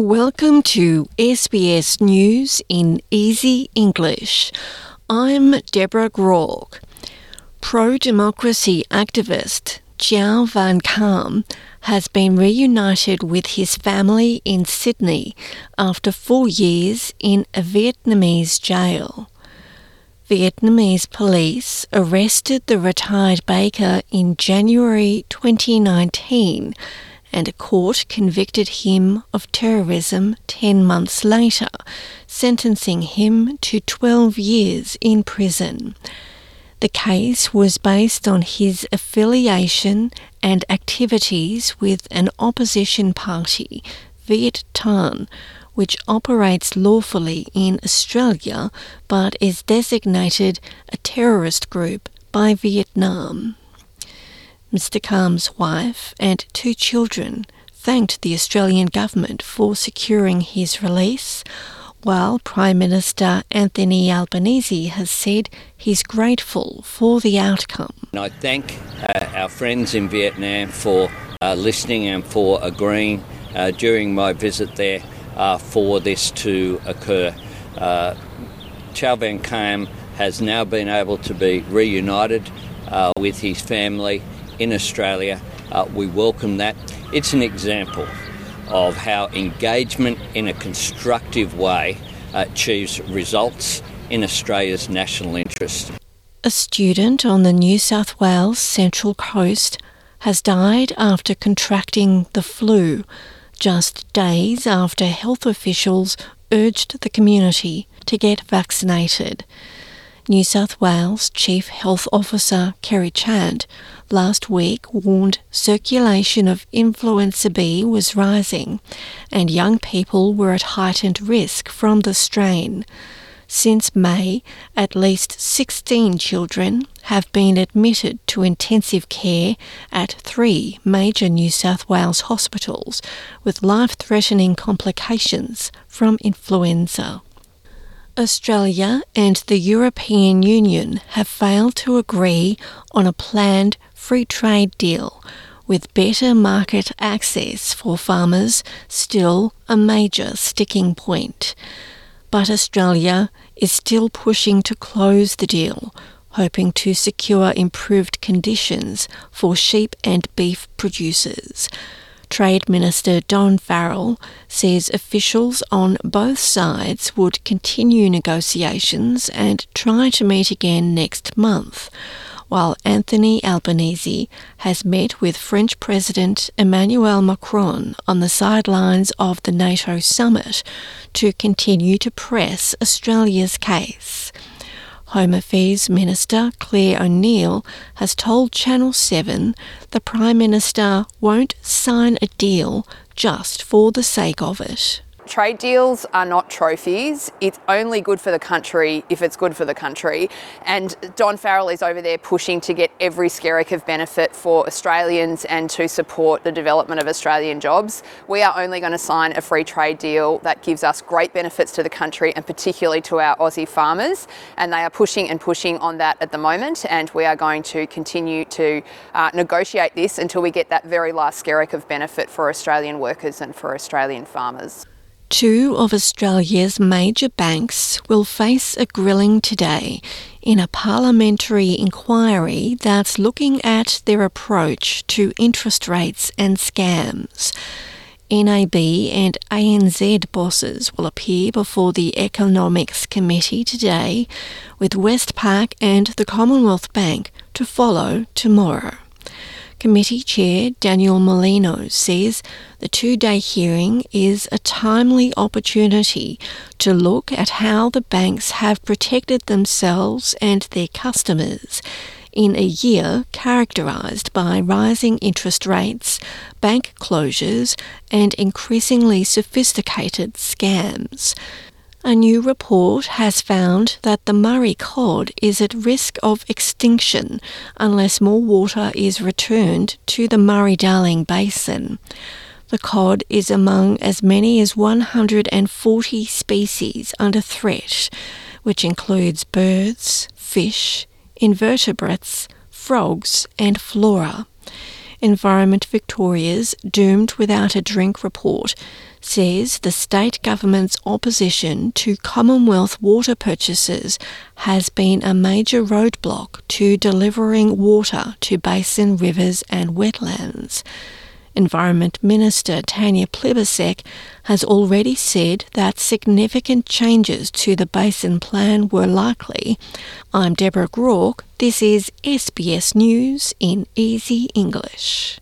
Welcome to SBS News in Easy English. I'm Deborah Groarke. Pro democracy activist Chau Van Kham has been reunited with his family in Sydney after four years in a Vietnamese jail. Vietnamese police arrested the retired baker in January 2019 and a court convicted him of terrorism 10 months later, sentencing him to 12 years in prison. The case was based on his affiliation and activities with an opposition party, Viet Tan, which operates lawfully in Australia but is designated a terrorist group by Vietnam. Mr. Kham's wife and two children thanked the Australian government for securing his release, while Prime Minister Anthony Albanese has said he's grateful for the outcome. I thank uh, our friends in Vietnam for uh, listening and for agreeing uh, during my visit there uh, for this to occur. Uh, Chau Van Kham has now been able to be reunited uh, with his family in Australia. Uh, we welcome that. It's an example of how engagement in a constructive way uh, achieves results in Australia's national interest. A student on the New South Wales Central Coast has died after contracting the flu, just days after health officials urged the community to get vaccinated. New South Wales Chief Health Officer Kerry Chant last week warned circulation of influenza B was rising and young people were at heightened risk from the strain. Since May, at least 16 children have been admitted to intensive care at three major New South Wales hospitals with life threatening complications from influenza. Australia and the European Union have failed to agree on a planned free trade deal, with better market access for farmers still a major sticking point. But Australia is still pushing to close the deal, hoping to secure improved conditions for sheep and beef producers. Trade Minister Don Farrell says officials on both sides would continue negotiations and try to meet again next month, while Anthony Albanese has met with French President Emmanuel Macron on the sidelines of the NATO summit to continue to press Australia's case. Home Affairs Minister Clare O'Neil has told Channel 7 the Prime Minister won't sign a deal just for the sake of it. Trade deals are not trophies. It's only good for the country if it's good for the country. And Don Farrell is over there pushing to get every skerrick of benefit for Australians and to support the development of Australian jobs. We are only going to sign a free trade deal that gives us great benefits to the country and particularly to our Aussie farmers. And they are pushing and pushing on that at the moment. And we are going to continue to uh, negotiate this until we get that very last skerrick of benefit for Australian workers and for Australian farmers. Two of Australia's major banks will face a grilling today in a parliamentary inquiry that's looking at their approach to interest rates and scams. NAB and ANZ bosses will appear before the Economics Committee today, with Westpac and the Commonwealth Bank to follow tomorrow. Committee Chair Daniel Mulino says the two day hearing is a timely opportunity to look at how the banks have protected themselves and their customers in a year characterised by rising interest rates, bank closures, and increasingly sophisticated scams. A new report has found that the Murray cod is at risk of extinction unless more water is returned to the Murray Darling Basin. The cod is among as many as 140 species under threat, which includes birds, fish, invertebrates, frogs, and flora. Environment Victoria's Doomed Without a Drink report says the state government's opposition to Commonwealth water purchases has been a major roadblock to delivering water to basin rivers and wetlands. Environment Minister Tanya Plibersek has already said that significant changes to the basin plan were likely. I'm Deborah Groarke. This is SBS News in Easy English.